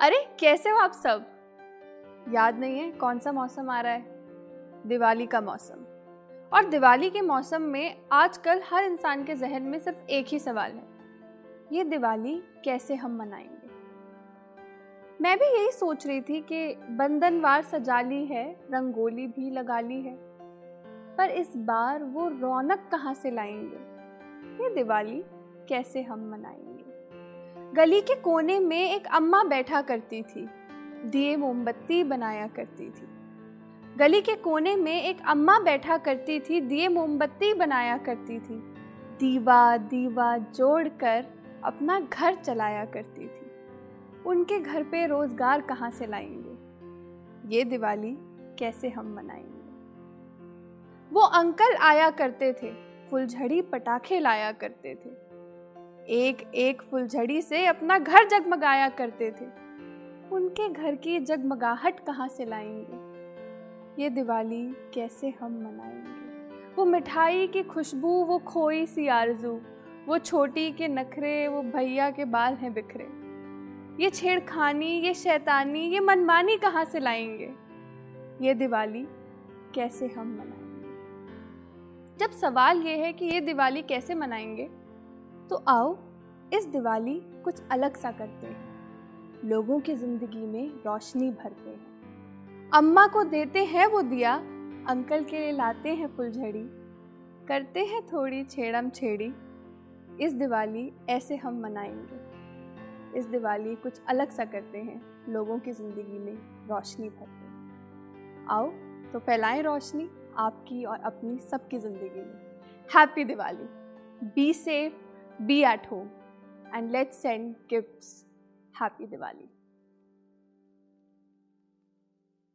अरे, कैसे हो आप सब? याद नहीं है कौन सा मौसम आ रहा है? दिवाली का मौसम। और दिवाली के मौसम में आजकल हर इंसान के जहन में सिर्फ़ एक ही सवाल है। ये दिवाली कैसे हम मनाएँगे? मैं भी यही सोच रही थी कि बंधनवार सजा ली है, रंगोली भी लगा ली है। पर इस बार वो रौनक कहाँ से लाएँगे? ये दिवाली कैसे हम मनाएँगे? गली के कोने में एक अम्मा बैठा करती थी। दिए मोमबत्ती बनाया करती थी। गली के कोने में एक अम्मा बैठा करती थी, दिए मोमबत्ती बनाया करती थी। दीवा दीवा जोड़कर अपना घर चलाया करती थी। उनके घर पे रोज़गार कहाँ से लाएँगे? ये दिवाली कैसे हम मनाएँगे? वो अंकल आया करते थे, फुलझड़ी पटाखे लाया करते थे। एक एक फुलझड़ी से अपना घर जगमगाया करते थे। उनके घर की जगमगाहट कहाँ से लाएँगे? ये दिवाली कैसे हम मनाएँगे? वो मिठाई की खुशबू, वो खोई सी आरज़ू, वो छोटी के नखरे, वो भैया के बाल हैं बिखरे। ये छेड़खानी, ये शैतानी, ये मनमानी कहाँ से लाएँगे? ये दिवाली कैसे हम मनाएँगे? जब सवाल ये है कि ये दिवाली कैसे मनाएँगे तो आओ, इस दिवाली कुछ अलग सा करते हैं। लोगों की ज़िंदगी में रोशनी भरते हैं। अम्मा को देते हैं वो दिया, अंकल के लिए लाते हैं फुलझड़ी। करते हैं थोड़ी छेड़म छेड़ी। इस दिवाली ऐसे हम मनाएँगे। इस दिवाली कुछ अलग सा करते हैं। लोगों की ज़िंदगी में रोशनी भरते हैं। आओ तो फैलाएँ रोशनी आपकी और अपनी सबकी ज़िंदगी में। Happy Diwali. Be safe. Be at home and let's send gifts. Happy Diwali.